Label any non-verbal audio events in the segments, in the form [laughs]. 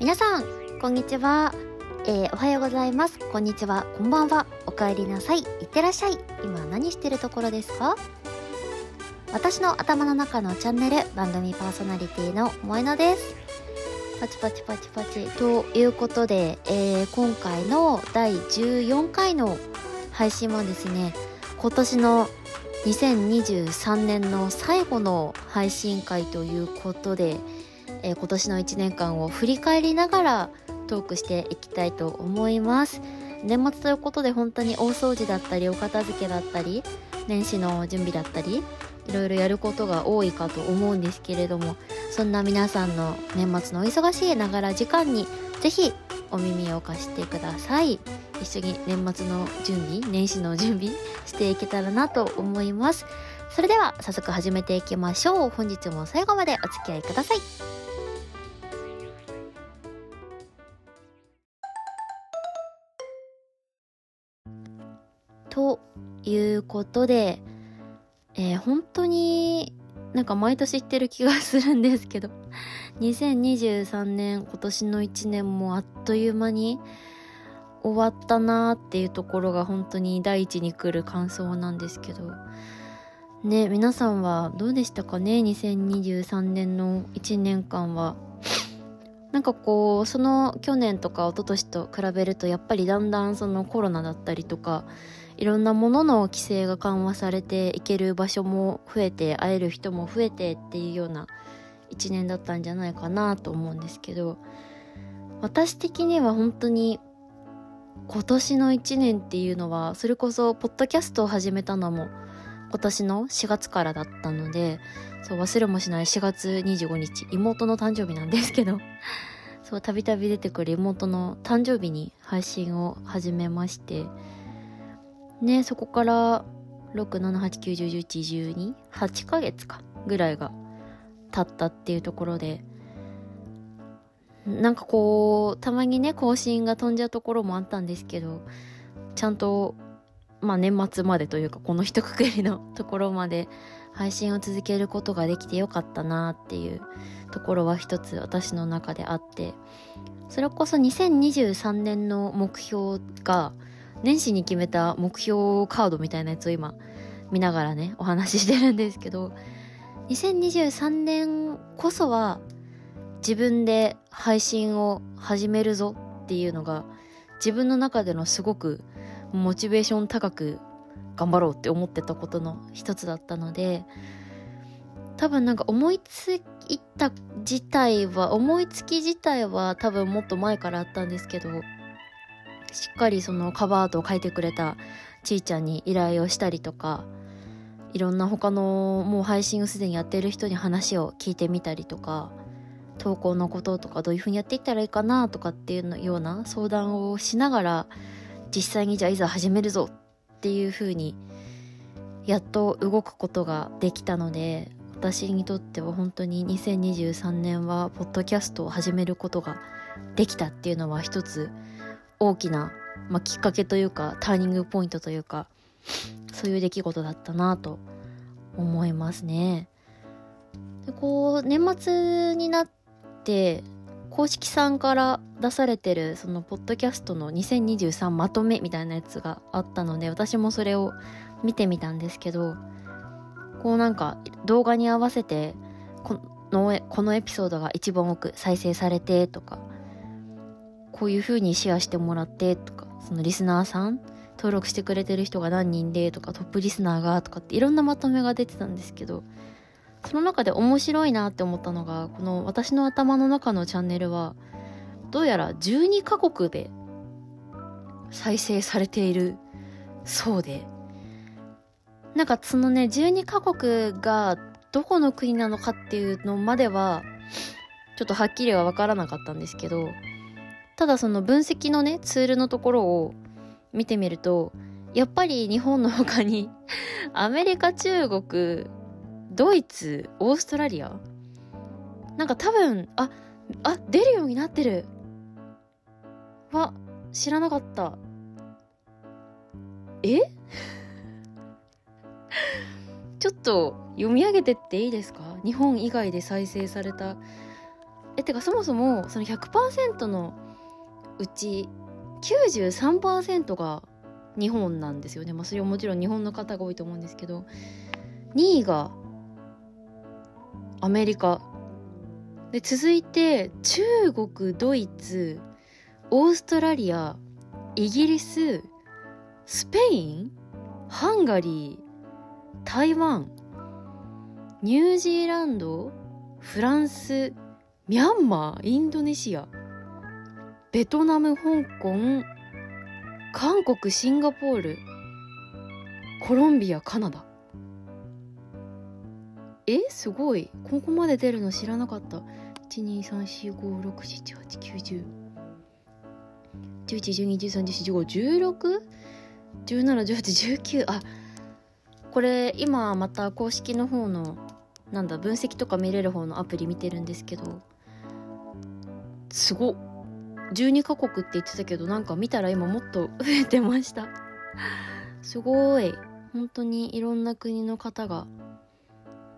皆さんこんにちは、えー、おはようございます。こんにちは。こんばんは。おかえりなさい。いってらっしゃい。今何してるところですか？私の頭の中のチャンネル番組パーソナリティの萌のです。パチパチパチパチ。ということで、えー、今回の第14回の配信はですね今年の2023年の最後の配信会ということでえー、今年の1年間を振り返りながらトークしていきたいと思います。年末ということで本当に大掃除だったりお片付けだったり年始の準備だったりいろいろやることが多いかと思うんですけれどもそんな皆さんの年末のお忙しいながら時間にぜひお耳を貸してください。一緒に年末の準備年始の準備していけたらなと思います。それでは早速始めていきましょう。本日も最後までお付き合いください。ということで、えー、本当になんか毎年言ってる気がするんですけど、[laughs] 2023年今年の1年もあっという間に終わったなーっていうところが本当に第一に来る感想なんですけど、ね、皆さんはどうでしたかね ?2023 年の1年間は。[sniffs] なんかこう、その去年とか一昨年と比べるとやっぱりだんだんそのコロナだったりとか、いろんなものの規制が緩和されていける場所も増えて会える人も増えてっていうような一年だったんじゃないかなと思うんですけど私的には本当に今年の1年っていうのはそれこそポッドキャストを始めたのも今年の4月からだったのでそう忘れもしない4月25日妹の誕生日なんですけどそうたびたび出てくる妹の誕生日に配信を始めましてねそこから678910128ヶ月かぐらいが経ったっていうところでなんかこうたまにね更新が飛んじゃうところもあったんですけどちゃんとまあ年末までというかこの一括りのところまで配信を続けることができてよかったなっていうところは一つ私の中であってそれこそ2023年の目標が年始に決めた目標カードみたいなやつを今見ながらねお話ししてるんですけど2023年こそは自分で配信を始めるぞっていうのが自分の中でのすごくモチベーション高く頑張ろうって思ってたことの一つだったので多分なんか思いついた自体は思いつき自体は多分もっと前からあったんですけどしっかりそのカバーアートを描いてくれたちーちゃんに依頼をしたりとかいろんな他のもう配信をすでにやってる人に話を聞いてみたりとか投稿のこととかどういうふうにやっていったらいいかなとかっていうような相談をしながら実際にじゃあいざ始めるぞっていうふうにやっと動くことができたので私にとっては本当に2023年はポッドキャストを始めることができたっていうのは一つ大きな、まあ、きっかけというかターニングポイントというかそういう出来事だったなと思いますね。でこう年末になって公式さんから出されてるそのポッドキャストの2023まとめみたいなやつがあったので私もそれを見てみたんですけどこうなんか動画に合わせてこのこのエピソードが一番多く再生されてとかこういう風にシェアしてもらってとかそのリスナーさん登録してくれてる人が何人でとかトップリスナーがとかっていろんなまとめが出てたんですけどその中で面白いなって思ったのがこの私の頭の中のチャンネルはどうやら12カ国で再生されているそうでなんかそのね12カ国がどこの国なのかっていうのまではちょっとはっきりは分からなかったんですけどただその分析のねツールのところを見てみるとやっぱり日本の他に [laughs] アメリカ中国ドイツオーストラリアなんか多分ああ出るようになってるわ知らなかった。え？[laughs] ちょっと読み上げてっていいですか？日本以外で再生された。えてかそもそもその100%のうち93%が日本なんですよね。まあそれはもちろん日本の方が多いと思うんですけど2位がアメリカ。で続いて中国ドイツオーストラリアイギリススペインハンガリー台湾ニュージーランドフランスミャンマーインドネシア。ベトナム香港韓国シンガポールコロンビアカナダ。えすごい。ここまで出るの知らなかった。12345678910111213141516171819あこれ今また公式の方のなんだ分析とか見れる方のアプリ見てるんですけど。すごっ。12カ国って言ってたけどなんか見たら今もっと増えてました。[laughs] すごい。本当にいろんな国の方が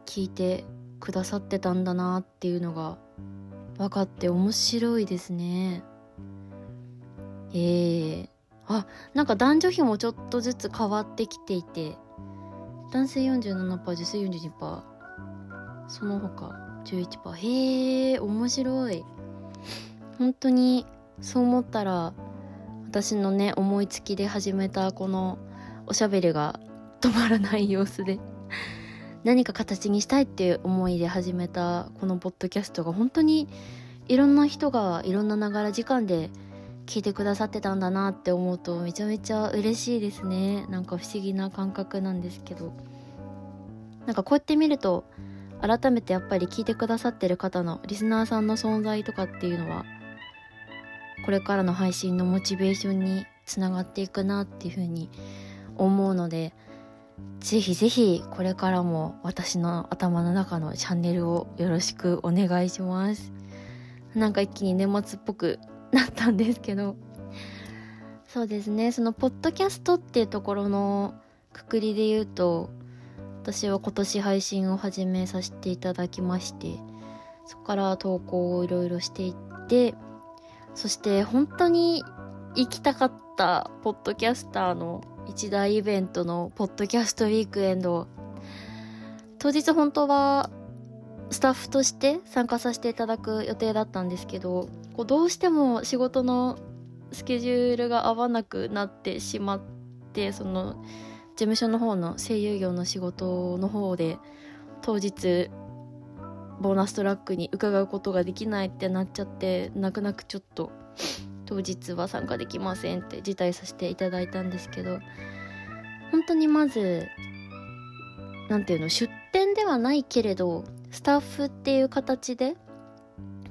聞いてくださってたんだなっていうのが分かって面白いですね。えー、あなんか男女比もちょっとずつ変わってきていて男性47%女性42%その他11%へえ面白い。本当にそう思ったら私のね思いつきで始めたこのおしゃべりが止まらない様子で何か形にしたいっていう思いで始めたこのポッドキャストが本当にいろんな人がいろんなながら時間で聞いてくださってたんだなって思うとめちゃめちゃ嬉しいですね。なんか不思議な感覚なんですけど。なんかこうやって見ると改めてやっぱり聞いてくださってる方のリスナーさんの存在とかっていうのはこれからの配信のモチベーションにつながっていくなっていうふうに思うのでぜひぜひこれからも私の頭の中のチャンネルをよろしくお願いします。なんか一気に年末っぽくなったんですけど。そうですね。そのポッドキャストっていうところのくくりで言うと私は今年配信を始めさせていただきましてそこから投稿をいろいろしていってそして本当に行きたかったポッドキャスターの一大イベントのポッドキャストウィークエンド。当日本当はスタッフとして参加させていただく予定だったんですけどこうどうしても仕事のスケジュールが合わなくなってしまってその事務所の方の声優業の仕事の方で当日ボーナストラックに伺うことができないってなっちゃって泣く泣くちょっと当日は参加できませんって辞退させていただいたんですけど本当にまず何ていうの出店ではないけれどスタッフっていう形で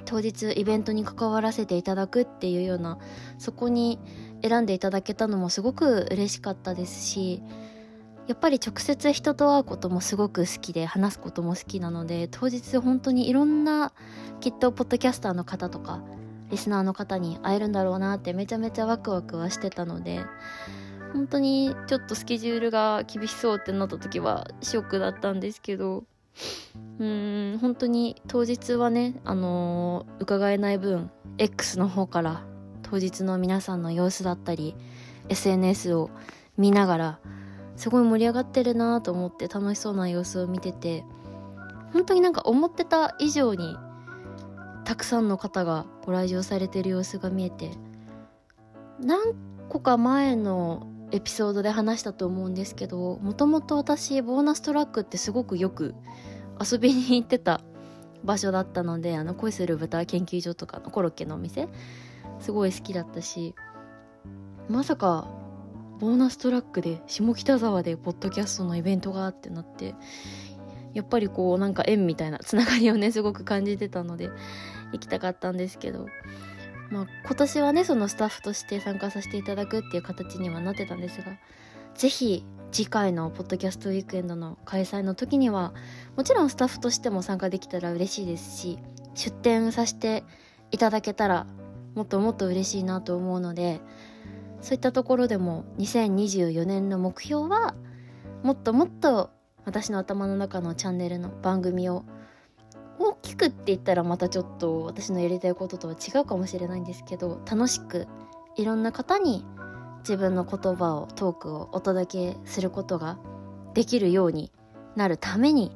当日イベントに関わらせていただくっていうようなそこに選んでいただけたのもすごく嬉しかったですしやっぱり直接人と会うこともすごく好きで話すことも好きなので当日本当にいろんなきっとポッドキャスターの方とかリスナーの方に会えるんだろうなってめちゃめちゃワクワクはしてたので本当にちょっとスケジュールが厳しそうってなった時はショックだったんですけどうん本当に当日はねあのー、伺えない分 X の方から当日の皆さんの様子だったり SNS を見ながらすごい盛り上がってるなと思って楽しそうな様子を見てて本当になんか思ってた以上にたくさんの方がご来場されてる様子が見えて何個か前のエピソードで話したと思うんですけどもともと私ボーナストラックってすごくよく遊びに行ってた場所だったのであの恋する豚研究所とかのコロッケのお店すごい好きだったしまさかボーナストラックで下北沢でポッドキャストのイベントがってなってやっぱりこうなんか縁みたいな [laughs] つながりをねすごく感じてたので行きたかったんですけどまあ今年はねそのスタッフとして参加させていただくっていう形にはなってたんですが是非次回のポッドキャストウィークエンドの開催の時にはもちろんスタッフとしても参加できたら嬉しいですし出展させていただけたらもっともっと嬉しいなと思うのでそういったところでも2024年の目標はもっともっと私の頭の中のチャンネルの番組を多聞くって言ったらまたちょっと私のやりたいこととは違うかもしれないんですけど楽しくいろんな方に自分の言葉をトークをお届けすることができるようになるために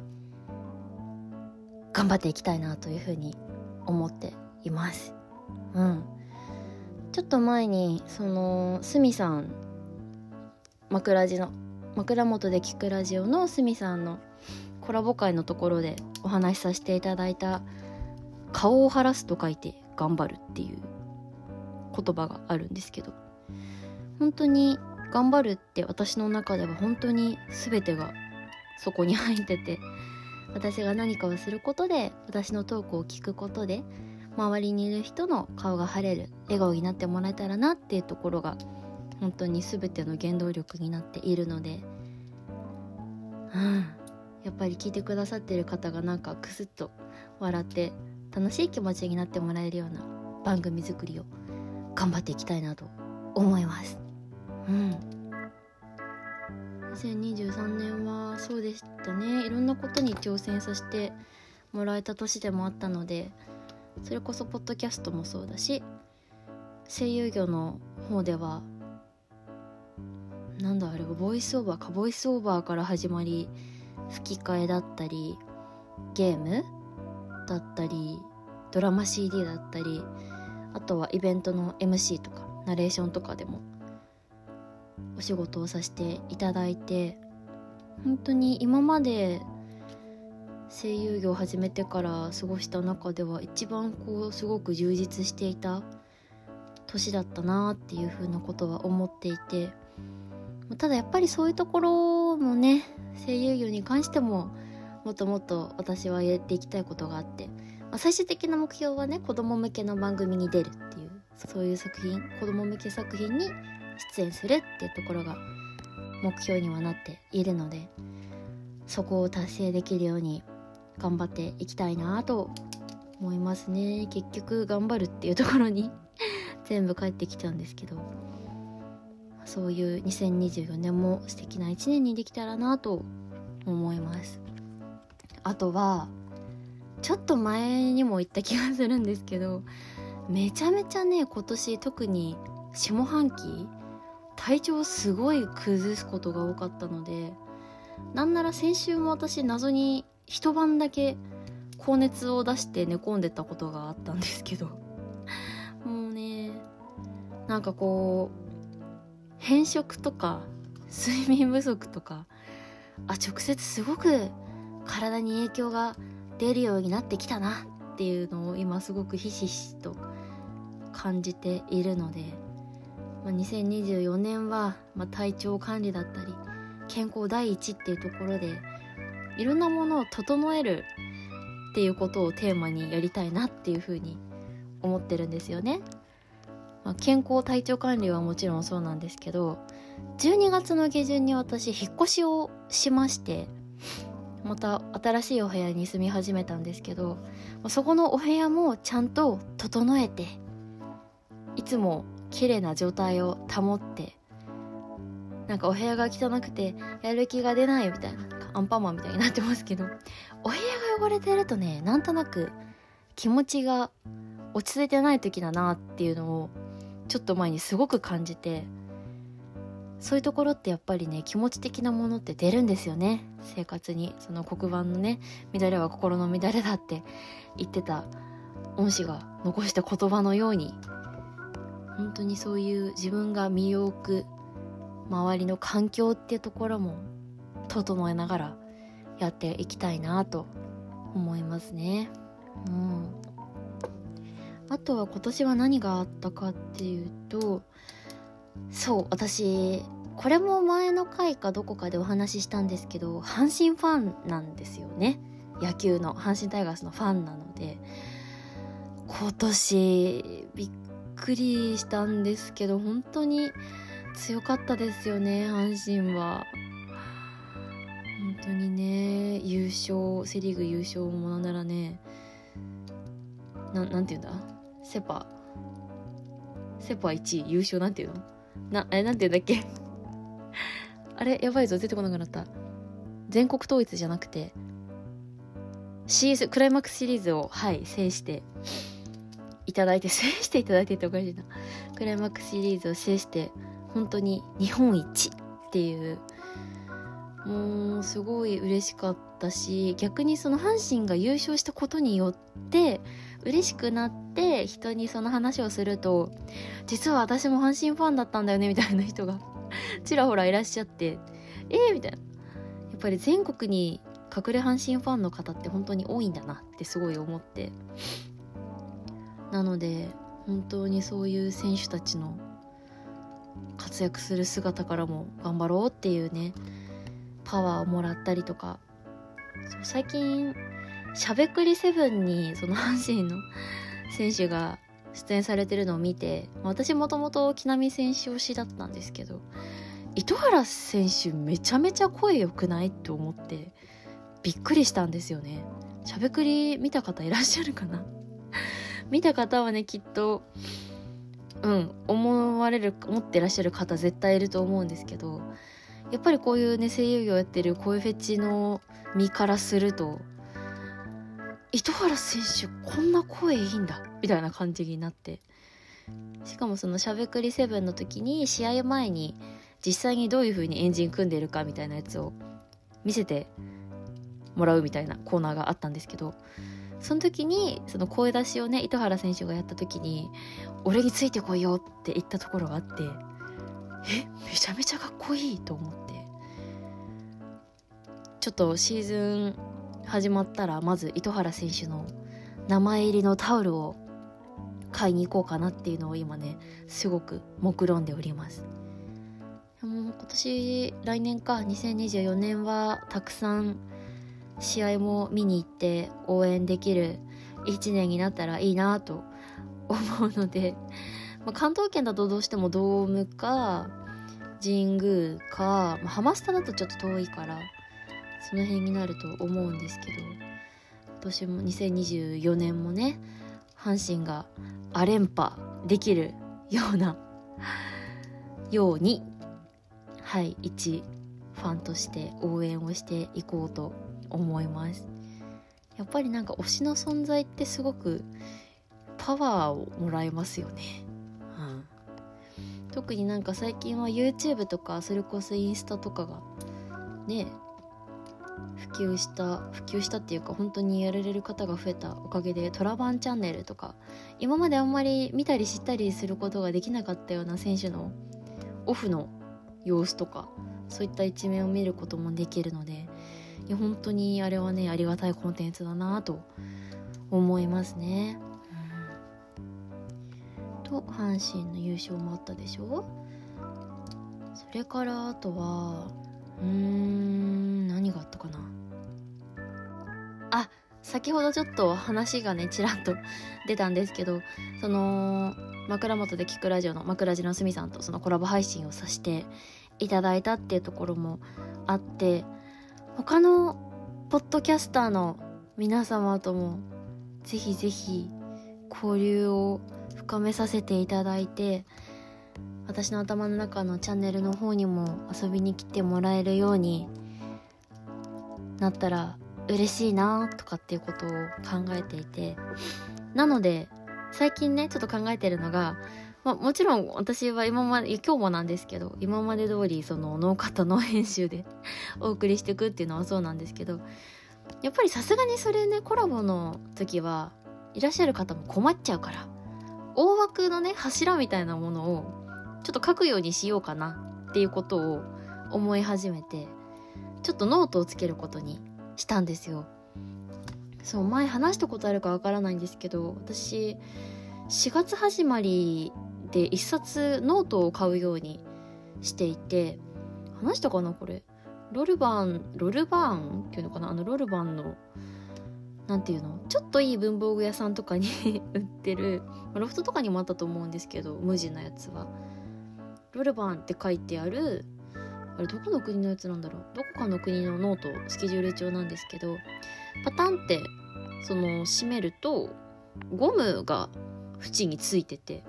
頑張っていきたいなというふうに思っています。うん。ちょっと前にそのすみさん枕地の枕元で聞くラジオのすみさんのコラボ会のところでお話しさせていただいた顔を晴らすと書いて頑張るっていう言葉があるんですけど本当に頑張るって私の中では本当に全てがそこに入ってて私が何かをすることで私のトークを聞くことで周りにいる人の顔が晴れる笑顔になってもらえたらなっていうところが本当に全ての原動力になっているので。うん。やっぱり聞いてくださってる方がなんかクスッと笑って楽しい気持ちになってもらえるような番組作りを頑張っていきたいなと思います。うん。2023年はそうでしたね。いろんなことに挑戦させてもらえた年でもあったのでそれこそポッドキャストもそうだし声優業の方ではなんだあれはボイスオーバーかボイスオーバーから始まり吹き替えだったりゲームだったりドラマ CD だったりあとはイベントの MC とかナレーションとかでもお仕事をさせていただいて本当に今まで声優業を始めてから過ごした中では一番こうすごく充実していた年だったなっていうふうなことは思っていてただやっぱりそういうところもね声優業に関してももっともっと私はやっていきたいことがあって、まあ、最終的な目標はね子供向けの番組に出るっていうそういう作品子供向け作品に出演するっていうところが目標にはなっているのでそこを達成できるように頑張っていきたいなと思いますね。結局頑張るっていうところに [laughs] 全部帰ってきちゃうんですけど。そういう2024年も素敵な1年にできたらなと思います。あとはちょっと前にも言った気がするんですけどめちゃめちゃね今年特に下半期体調すごい崩すことが多かったのでなんなら先週も私謎に一晩だけ高熱を出して寝込んでたことがあったんですけど。[laughs] もうねなんかこう偏食とか睡眠不足とかあ直接すごく体に影響が出るようになってきたなっていうのを今すごくひしひしと感じているので、まあ、2024年は、ま、体調管理だったり健康第一っていうところでいろんなものを整えるっていうことをテーマにやりたいなっていうふうに思ってるんですよね。まあ、健康体調管理はもちろんそうなんですけど12月の下旬に私引っ越しをしましてまた新しいお部屋に住み始めたんですけどそこのお部屋もちゃんと整えていつも綺麗な状態を保ってなんかお部屋が汚くてやる気が出ないみたいなアンパンマンみたいになってますけど [laughs] お部屋が汚れてるとねなんとなく気持ちが落ち着いてない時だなっていうのをちょっと前にすごく感じてそういうところってやっぱりね気持ち的なものって出るんですよね。生活に。その黒板のね乱れは心の乱れだって言ってた恩師が残した言葉のように本当にそういう自分が身を置く周りの環境っていうところも整えながらやっていきたいなと思いますね。うん。あとは今年は何があったかっていうとそう私これも前の回かどこかでお話ししたんですけど阪神ファンなんですよね。野球の阪神タイガースのファンなので。今年びっくりしたんですけど本当に強かったですよね阪神は。本当にね優勝セ・リーグ優勝もなんならねななんて言うんだ？セパ。セパ1位。優勝なんていうの？なえなんて言うんだっけ？[laughs] あれ？やばいぞ。出てこなくなった。全国統一じゃなくてシーズクライマックスシリーズをはい制していただいて [laughs] 制していただいてっておかしいな。クライマックスシリーズを制して本当に日本一っていうもうすごい嬉しかったし逆にその阪神が優勝したことによって嬉しくなって人にその話をすると実は私も阪神ファンだったんだよねみたいな人が [laughs] ちらほらいらっしゃってえー、みたいな。やっぱり全国に隠れ阪神ファンの方って本当に多いんだなってすごい思って。なので本当にそういう選手たちの活躍する姿からも頑張ろうっていうねパワーをもらったりとか。最近しゃべくり7にその阪神の選手が出演されてるのを見て私もともと木浪選手推しだったんですけど糸原選手めちゃめちゃ声良くないって思ってびっくりしたんですよね。しゃべくり見た方いらっしゃるかな？[laughs] 見た方はねきっとうん思われる思ってらっしゃる方絶対いると思うんですけどやっぱりこういうね声優業やってる声フェチの身からすると糸原選手こんな声いいんだみたいな感じになってしかもそのしゃべくり7の時に試合前に実際にどういう風にエンジン組んでるかみたいなやつを見せてもらうみたいなコーナーがあったんですけどその時にその声出しをね糸原選手がやった時に「俺についてこいよ」って言ったところがあってえめちゃめちゃかっこいいと思って。ちょっとシーズン始まったらまず糸原選手の名前入りのタオルを買いに行こうかなっていうのを今ねすごく目論んでおります。もう今年来年か2024年はたくさん試合も見に行って応援できる1年になったらいいなと思うので、まあ、関東圏だとどうしてもドームか神宮か、まあ、ハマスタだとちょっと遠いからその辺になると思うんですけど今年も2024年もね阪神がア連覇できるようなようにはい一ファンとして応援をしていこうと思います。やっぱりなんか推しの存在ってすごくパワーをもらえますよね、特になんか最近は YouTube とかそれこそインスタとかがね普及した普及したっていうか本当にやられる方が増えたおかげでトラバンチャンネルとか今まであんまり見たり知ったりすることができなかったような選手のオフの様子とかそういった一面を見ることもできるのでいや本当にあれはねありがたいコンテンツだなと思いますね。と阪神の優勝もあったでしょ？それからあとはうーん何があったかな？あ先ほどちょっと話がねちらっと出たんですけどその枕元で聞くラジオの枕地のすみさんとそのコラボ配信をさせていただいたっていうところもあって他のポッドキャスターの皆様ともぜひぜひ交流を深めさせていただいて私の頭の中のチャンネルの方にも遊びに来てもらえるようになったら嬉しいなとかっていうことを考えていてなので最近ねちょっと考えてるのが、ま、もちろん私は今まで今日もなんですけど今まで通りそのノーカットの編集で [laughs] お送りしていくっていうのはそうなんですけどやっぱりさすがにそれねコラボの時はいらっしゃる方も困っちゃうから大枠のね柱みたいなものをちょっと書くようにしようかなっていうことを思い始めてちょっとノートをつけることにしたんですよ。そう前話したことあるかわからないんですけど私4月始まりで一冊ノートを買うようにしていて話したかなこれ？ロルバンロルバーンっていうのかな？あのロルバンの何ていうの？ちょっといい文房具屋さんとかに [laughs] 売ってるロフトとかにもあったと思うんですけど無地のやつは。ロルバンって書いてあるあれどこの国のやつなんだろう？どこかの国のノートスケジュール帳なんですけどパタンってその閉めるとゴムが縁についてて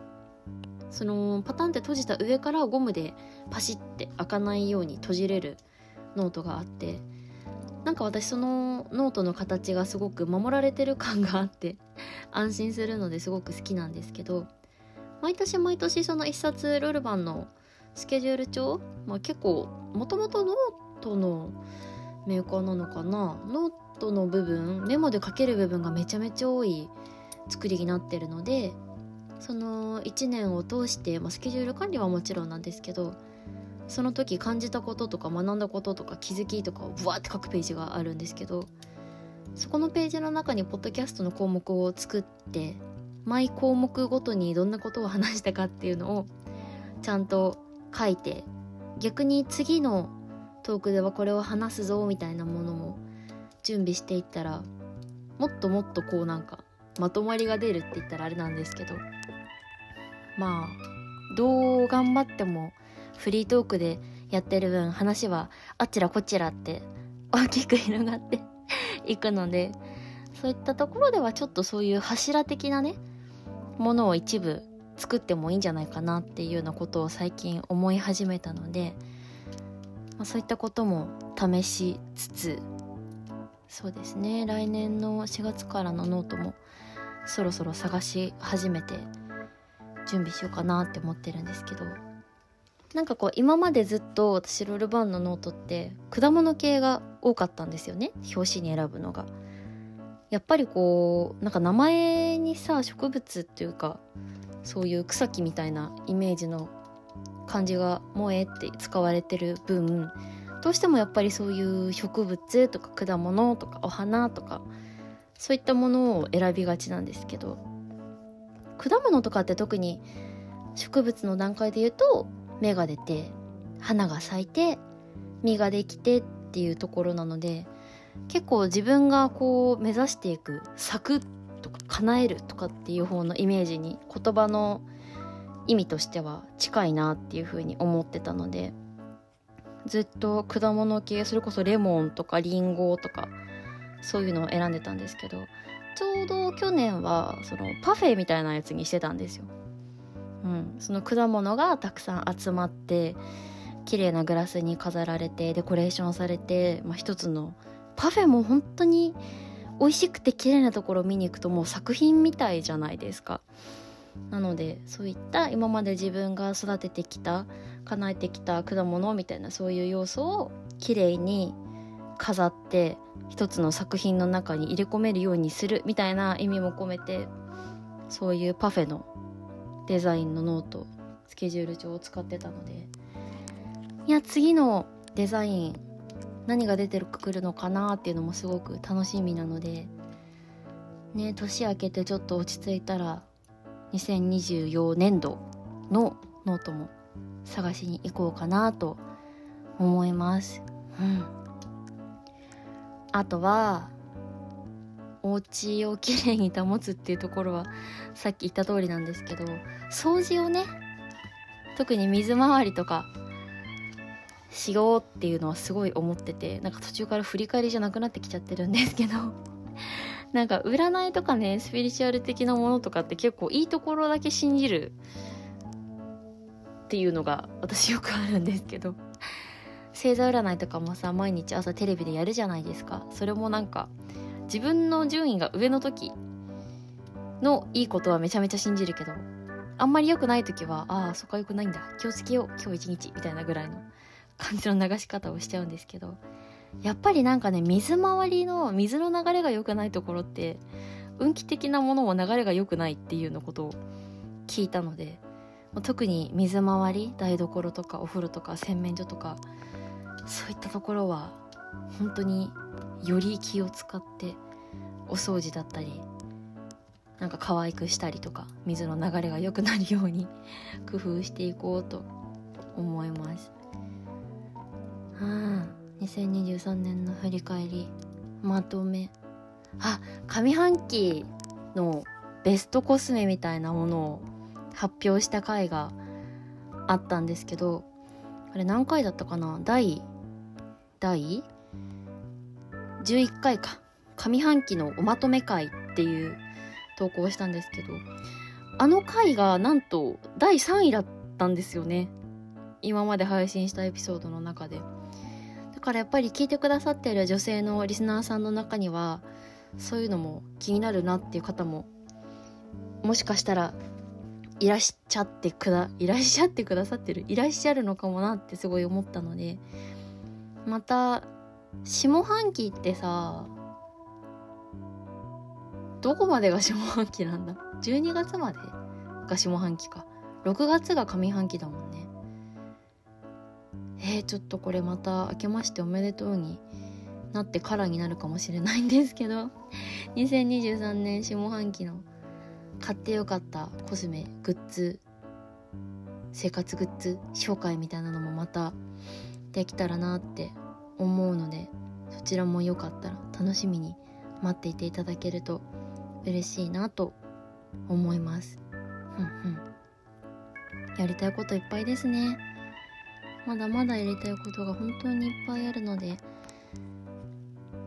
そのパタンって閉じた上からゴムでパシッて開かないように閉じれるノートがあってなんか私そのノートの形がすごく守られてる感があって安心するのですごく好きなんですけど毎年毎年その一冊ロルバンのスケジュール帳、まあ、結構もともとノートのメーカーなのかなノートの部分メモで書ける部分がめちゃめちゃ多い作りになってるのでその1年を通して、まあ、スケジュール管理はもちろんなんですけどその時感じたこととか学んだこととか気づきとかをブワーって書くページがあるんですけどそこのページの中にポッドキャストの項目を作って毎項目ごとにどんなことを話したかっていうのをちゃんと書いて逆に次のトークではこれを話すぞみたいなものも準備していったらもっともっとこうなんかまとまりが出るって言ったらあれなんですけどまあどう頑張ってもフリートークでやってる分話はあちらこちらって大きく広がって [laughs] いくのでそういったところではちょっとそういう柱的なねものを一部作ってもいいんじゃないかなっていうようなことを最近思い始めたので、まあ、そういったことも試しつつそうですね来年の4月からのノートもそろそろ探し始めて準備しようかなって思ってるんですけど。なんかこう今までずっと私ロルバーンのノートって果物系が多かったんですよね表紙に選ぶのが。やっぱりこうなんか名前にさ植物っていうかそういう草木みたいなイメージの漢字が「萌え」って使われてる分どうしてもやっぱりそういう植物とか果物とかお花とかそういったものを選びがちなんですけど果物とかって特に植物の段階で言うと芽が出て花が咲いて実ができてっていうところなので結構自分がこう目指していく咲くとか叶えるとかっていう方のイメージに言葉の意味としては近いなっていうふうに思ってたのでずっと果物系それこそレモンとかリンゴとかそういうのを選んでたんですけどちょうど去年はそのパフェみたいなやつにしてたんですよ。うん、その果物がたくさん集まって綺麗なグラスに飾られてデコレーションされて、まあ、一つのパフェも本当に美味しくて綺麗なところを見に行くともう作品みたいじゃないですか。なのでそういった今まで自分が育ててきた叶えてきた果物みたいなそういう要素を綺麗に飾って一つの作品の中に入れ込めるようにするみたいな意味も込めてそういうパフェのデザインのノートスケジュール帳を使ってたので。いや次のデザイン何が出てくるのかなっていうのもすごく楽しみなので。ね年明けてちょっと落ち着いたら2024年度のノートも探しに行こうかなと思います。うん。あとはお家をきれいに保つっていうところはさっき言った通りなんですけど掃除をね特に水回りとかしようっていうのはすごい思っててなんか途中から振り返りじゃなくなってきちゃってるんですけど [laughs] なんか占いとかねスピリチュアル的なものとかって結構いいところだけ信じるっていうのが私よくあるんですけど星座占いとかもさ毎日朝テレビでやるじゃないですか。それもなんか自分の順位が上の時のいいことはめちゃめちゃ信じるけどあんまり良くない時はああそこは良くないんだ。気をつけよう。今日一日。みたいなぐらいの感じの流し方をしちゃうんですけどやっぱりなんかね水回りの水の流れが良くないところって運気的なものも流れが良くないっていうのことを聞いたので特に水回り台所とかお風呂とか洗面所とかそういったところは本当により気を使ってお掃除だったりなんか可愛くしたりとか水の流れが良くなるように [laughs] 工夫していこうと思います。ああ2023年の振り返りまとめ。あ上半期のベストコスメみたいなものを発表した回があったんですけどあれ何回だったかな？第第？11回か。上半期のおまとめ会っていう投稿をしたんですけどあの回がなんと第3位だったんですよね。今まで配信したエピソードの中で。だからやっぱり聞いてくださってる女性のリスナーさんの中にはそういうのも気になるなっていう方ももしかしたらいらっしゃってくだいらっしゃってくださってるいらっしゃるのかもなってすごい思ったのでまた下半期ってさどこまでが下半期なんだ？12月までが下半期か。6月が上半期だもんね。えー、ちょっとこれまた明けましておめでとうになってからになるかもしれないんですけど。2023年下半期の買ってよかったコスメグッズ生活グッズ紹介みたいなのもまたできたらなって思うのでそちらもよかったら楽しみに待っていていただけると嬉しいなと思います。ふんふん。やりたいこといっぱいですね。まだまだやりたいことが本当にいっぱいあるので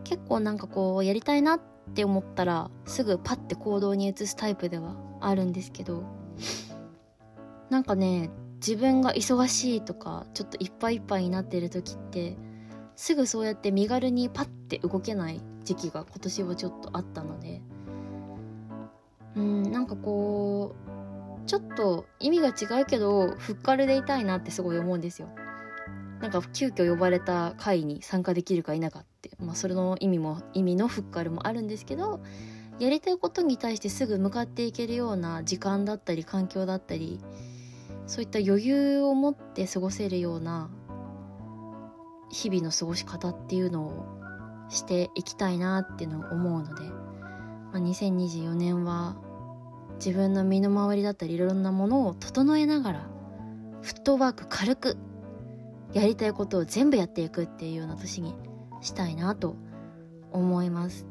結構なんかこうやりたいなって思ったらすぐパッて行動に移すタイプではあるんですけどなんかね自分が忙しいとかちょっといっぱいいっぱいになってる時ってすぐそうやって身軽にパッて動けない時期が今年はちょっとあったのでうんなんかこうちょっと意味が違うけどふっかるでいたいなってすごい思うんですよ。なんか急遽呼ばれた会に参加できるか否かって、まあ、それの意味も意味のフッカルもあるんですけどやりたいことに対してすぐ向かっていけるような時間だったり環境だったりそういった余裕を持って過ごせるような日々の過ごし方っていうのをしていきたいなっていうのを思うので、まあ、2024年は自分の身の回りだったりいろんなものを整えながらフットワーク軽くやりたいことを全部やっていくっていうような年にしたいなと思います。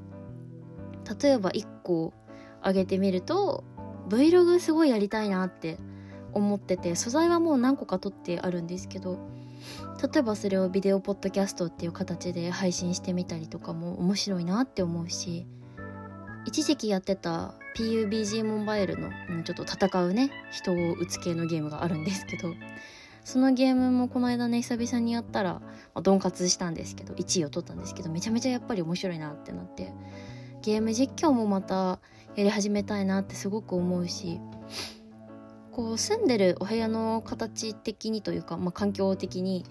例えば1個挙げてみると Vlog すごいやりたいなって思ってて素材はもう何個か撮ってあるんですけど例えばそれをビデオポッドキャストっていう形で配信してみたりとかも面白いなって思うし一時期やってた PUBG モバイルのちょっと戦うね人を撃つ系のゲームがあるんですけどそのゲームもこの間ね久々にやったら、まあ、ドンカツしたんですけど1位を取ったんですけどめちゃめちゃやっぱり面白いなってなってゲーム実況もまたやり始めたいなってすごく思うしこう住んでるお部屋の形的にというか、まあ、環境的に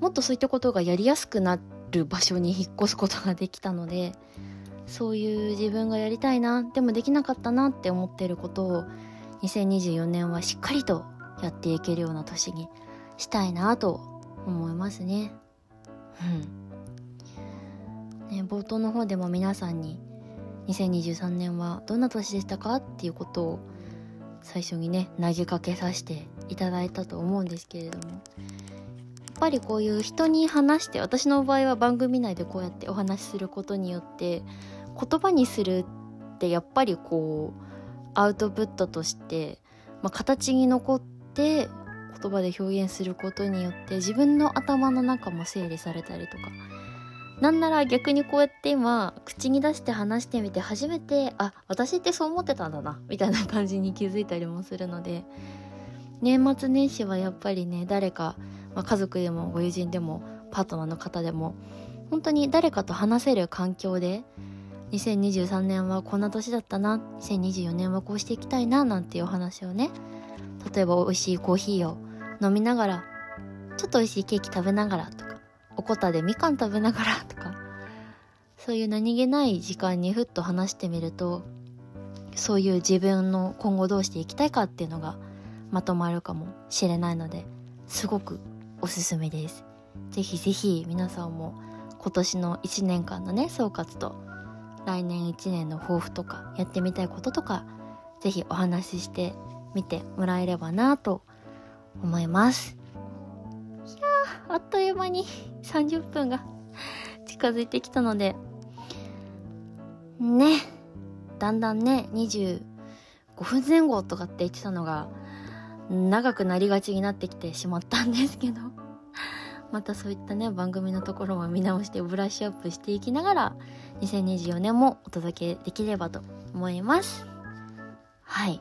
もっとそういったことがやりやすくなる場所に引っ越すことができたのでそういう自分がやりたいなでもできなかったなって思ってることを2024年はしっかりとやっていけるような年にしたいなと思いますね。うん。ね、冒頭の方でも皆さんに2023年はどんな年でしたかっていうことを最初にね投げかけさせていただいたと思うんですけれども。やっぱりこういう人に話して私の場合は番組内でこうやってお話しすることによって言葉にするってやっぱりこうアウトプットとして、まあ、形に残ってて言葉で表現することによって自分の頭の中も整理されたりとかなんなら逆にこうやって今口に出して話してみて初めてあ私ってそう思ってたんだなみたいな感じに気づいたりもするので年末年始はやっぱりね誰か、まあ、家族でもご友人でもパートナーの方でも本当に誰かと話せる環境で2023年はこんな年だったな2024年はこうしていきたいななんていうお話をね例えば美味しいコーヒーを飲みながらちょっと美味しいケーキ食べながらとかおこたでみかん食べながらそういう何気ない時間にふっと話してみるとそういう自分の今後どうしていきたいかっていうのがまとまるかもしれないのですごくおすすめです。ぜひぜひ皆さんも今年の1年間のね総括と来年1年の抱負とかやってみたいこととかぜひお話しして見てもらえればなと思いますいやあっという間に30分が近づいてきたのでね。だんだんね25分前後とかって言ってたのが長くなりがちになってきてしまったんですけど。[laughs] またそういったね番組のところも見直してブラッシュアップしていきながら2024年もお届けできればと思います。はい。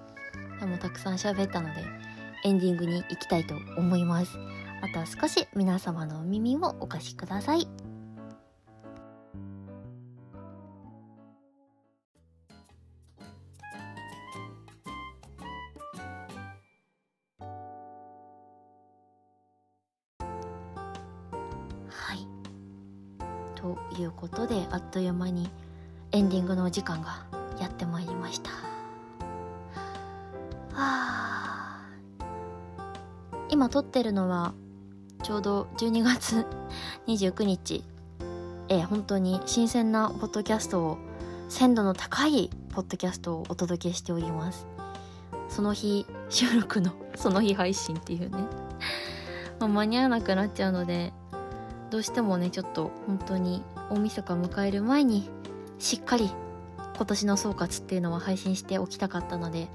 でもたくさん喋ったのでエンディングに行きたいと思います。あとは少し皆様のお耳をお貸しください。いうことで、あっという間にエンディングのお時間がやってまいりました。はあ。今撮ってるのはちょうど12月29日えー、本当に新鮮なポッドキャストを鮮度の高いポッドキャストをお届けしておりますその日収録のその日配信っていうね、間に合わなくなっちゃうのでどうしてもねちょっと本当に大晦日迎える前にしっかり今年の総括っていうのは配信しておきたかったので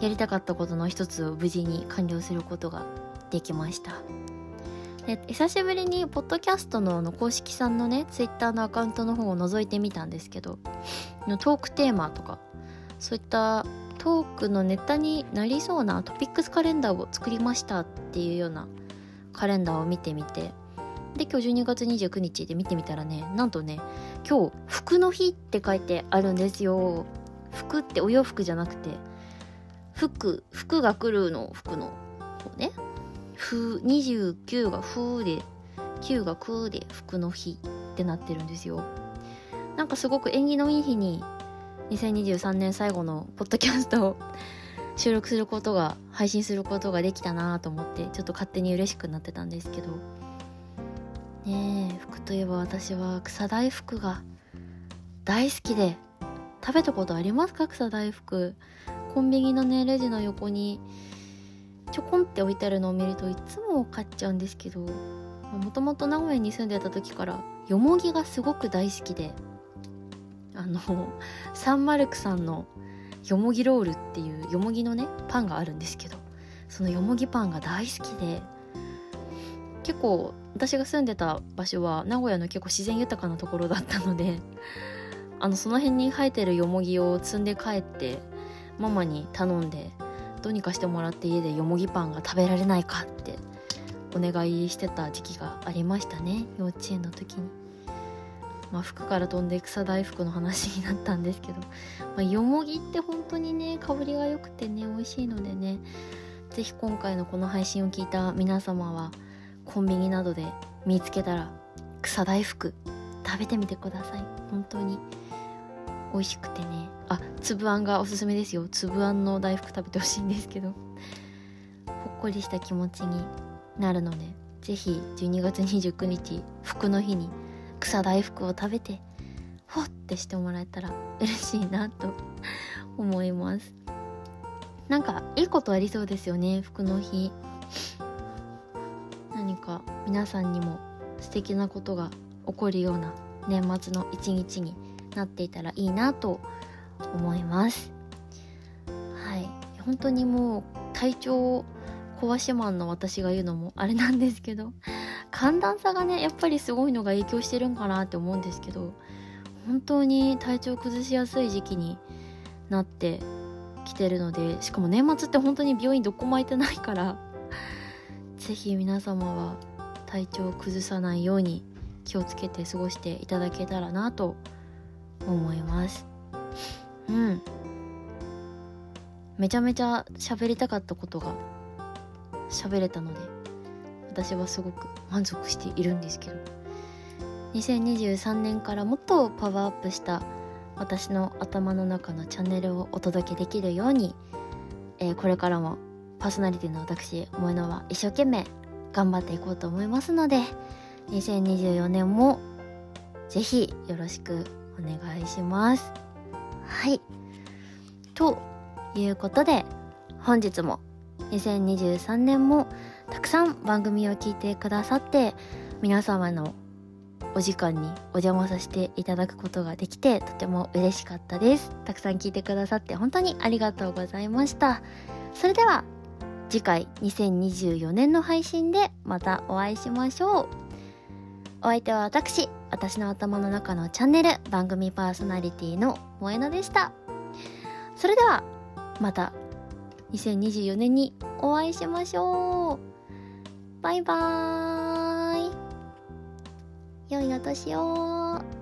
やりたかったことの一つを無事に完了することができました。で久しぶりにポッドキャストのの公式さんのねツイッターのアカウントの方を覗いてみたんですけどのトークテーマとかそういったトークのネタになりそうなトピックスカレンダーを作りましたっていうようなカレンダーを見てみてで今日12月29日で見てみたらねなんとね今日服の日って書いてあるんですよ。服ってお洋服じゃなくて服服が来るの服の。方ね。ふ29がふで9がくで服の日ってなってるんですよ。なんかすごく縁起のいい日に2023年最後のポッドキャストを [laughs] 収録することが配信することができたなと思ってちょっと勝手に嬉しくなってたんですけど。ねえ服といえば私は草大福が大好きで食べたことありますか？草大福。コンビニのねレジの横にちょこんって置いてあるのを見るといつも買っちゃうんですけどもともと名古屋に住んでた時からよもぎがすごく大好きであのサンマルクさんのよもぎロールっていうよもぎのねパンがあるんですけどそのよもぎパンが大好きで結構私が住んでた場所は名古屋の結構自然豊かなところだったので [laughs] あのその辺に生えてるよもぎを積んで帰ってママに頼んでどうにかしてもらって家でよもぎパンが食べられないかってお願いしてた時期がありましたね幼稚園の時に。まあ、服から飛んで草大福の話になったんですけど、まあ、よもぎって本当にね香りが良くてね美味しいのでね是非今回のこの配信を聞いた皆様はコンビニなどで見つけたら草大福食べてみてください。本当に美味しくてね。あ粒あんがおすすめですよ。粒あんの大福食べてほしいんですけど。ほっこりした気持ちになるので是非12月29日服の日に草大福を食べてほってしてもらえたら嬉しいなと思います。なんかいいことありそうですよね。服の日。皆さんにも素敵なことが起こるような年末の一日になっていたらいいなと思います。はい。本当にもう体調を壊しマンの私が言うのもあれなんですけど寒暖差がねやっぱりすごいのが影響してるんかなって思うんですけど本当に体調崩しやすい時期になってきてるのでしかも年末って本当に病院どこも空いてないから是非皆様は体調を崩さないように気をつけて過ごしていただけたらなと思います。うん。めちゃめちゃ喋りたかったことが喋れたので私はすごく満足しているんですけど。2023年からもっとパワーアップした私の頭の中のチャンネルをお届けできるように、えー、これからもパーソナリティの私萌のは一生懸命頑張っていこうと思いますので2024年もぜひよろしくお願いします。はい。ということで本日も2023年もたくさん番組を聞いてくださって皆様のお時間にお邪魔させていただくことができてとても嬉しかったです。たくさん聞いてくださって本当にありがとうございました。それでは次回2024年の配信でまたお会いしましょう。お相手は私私の頭の中のチャンネル番組パーソナリティの萌えのでした。それではまた2024年にお会いしましょう。バイバーイ。良いお年を。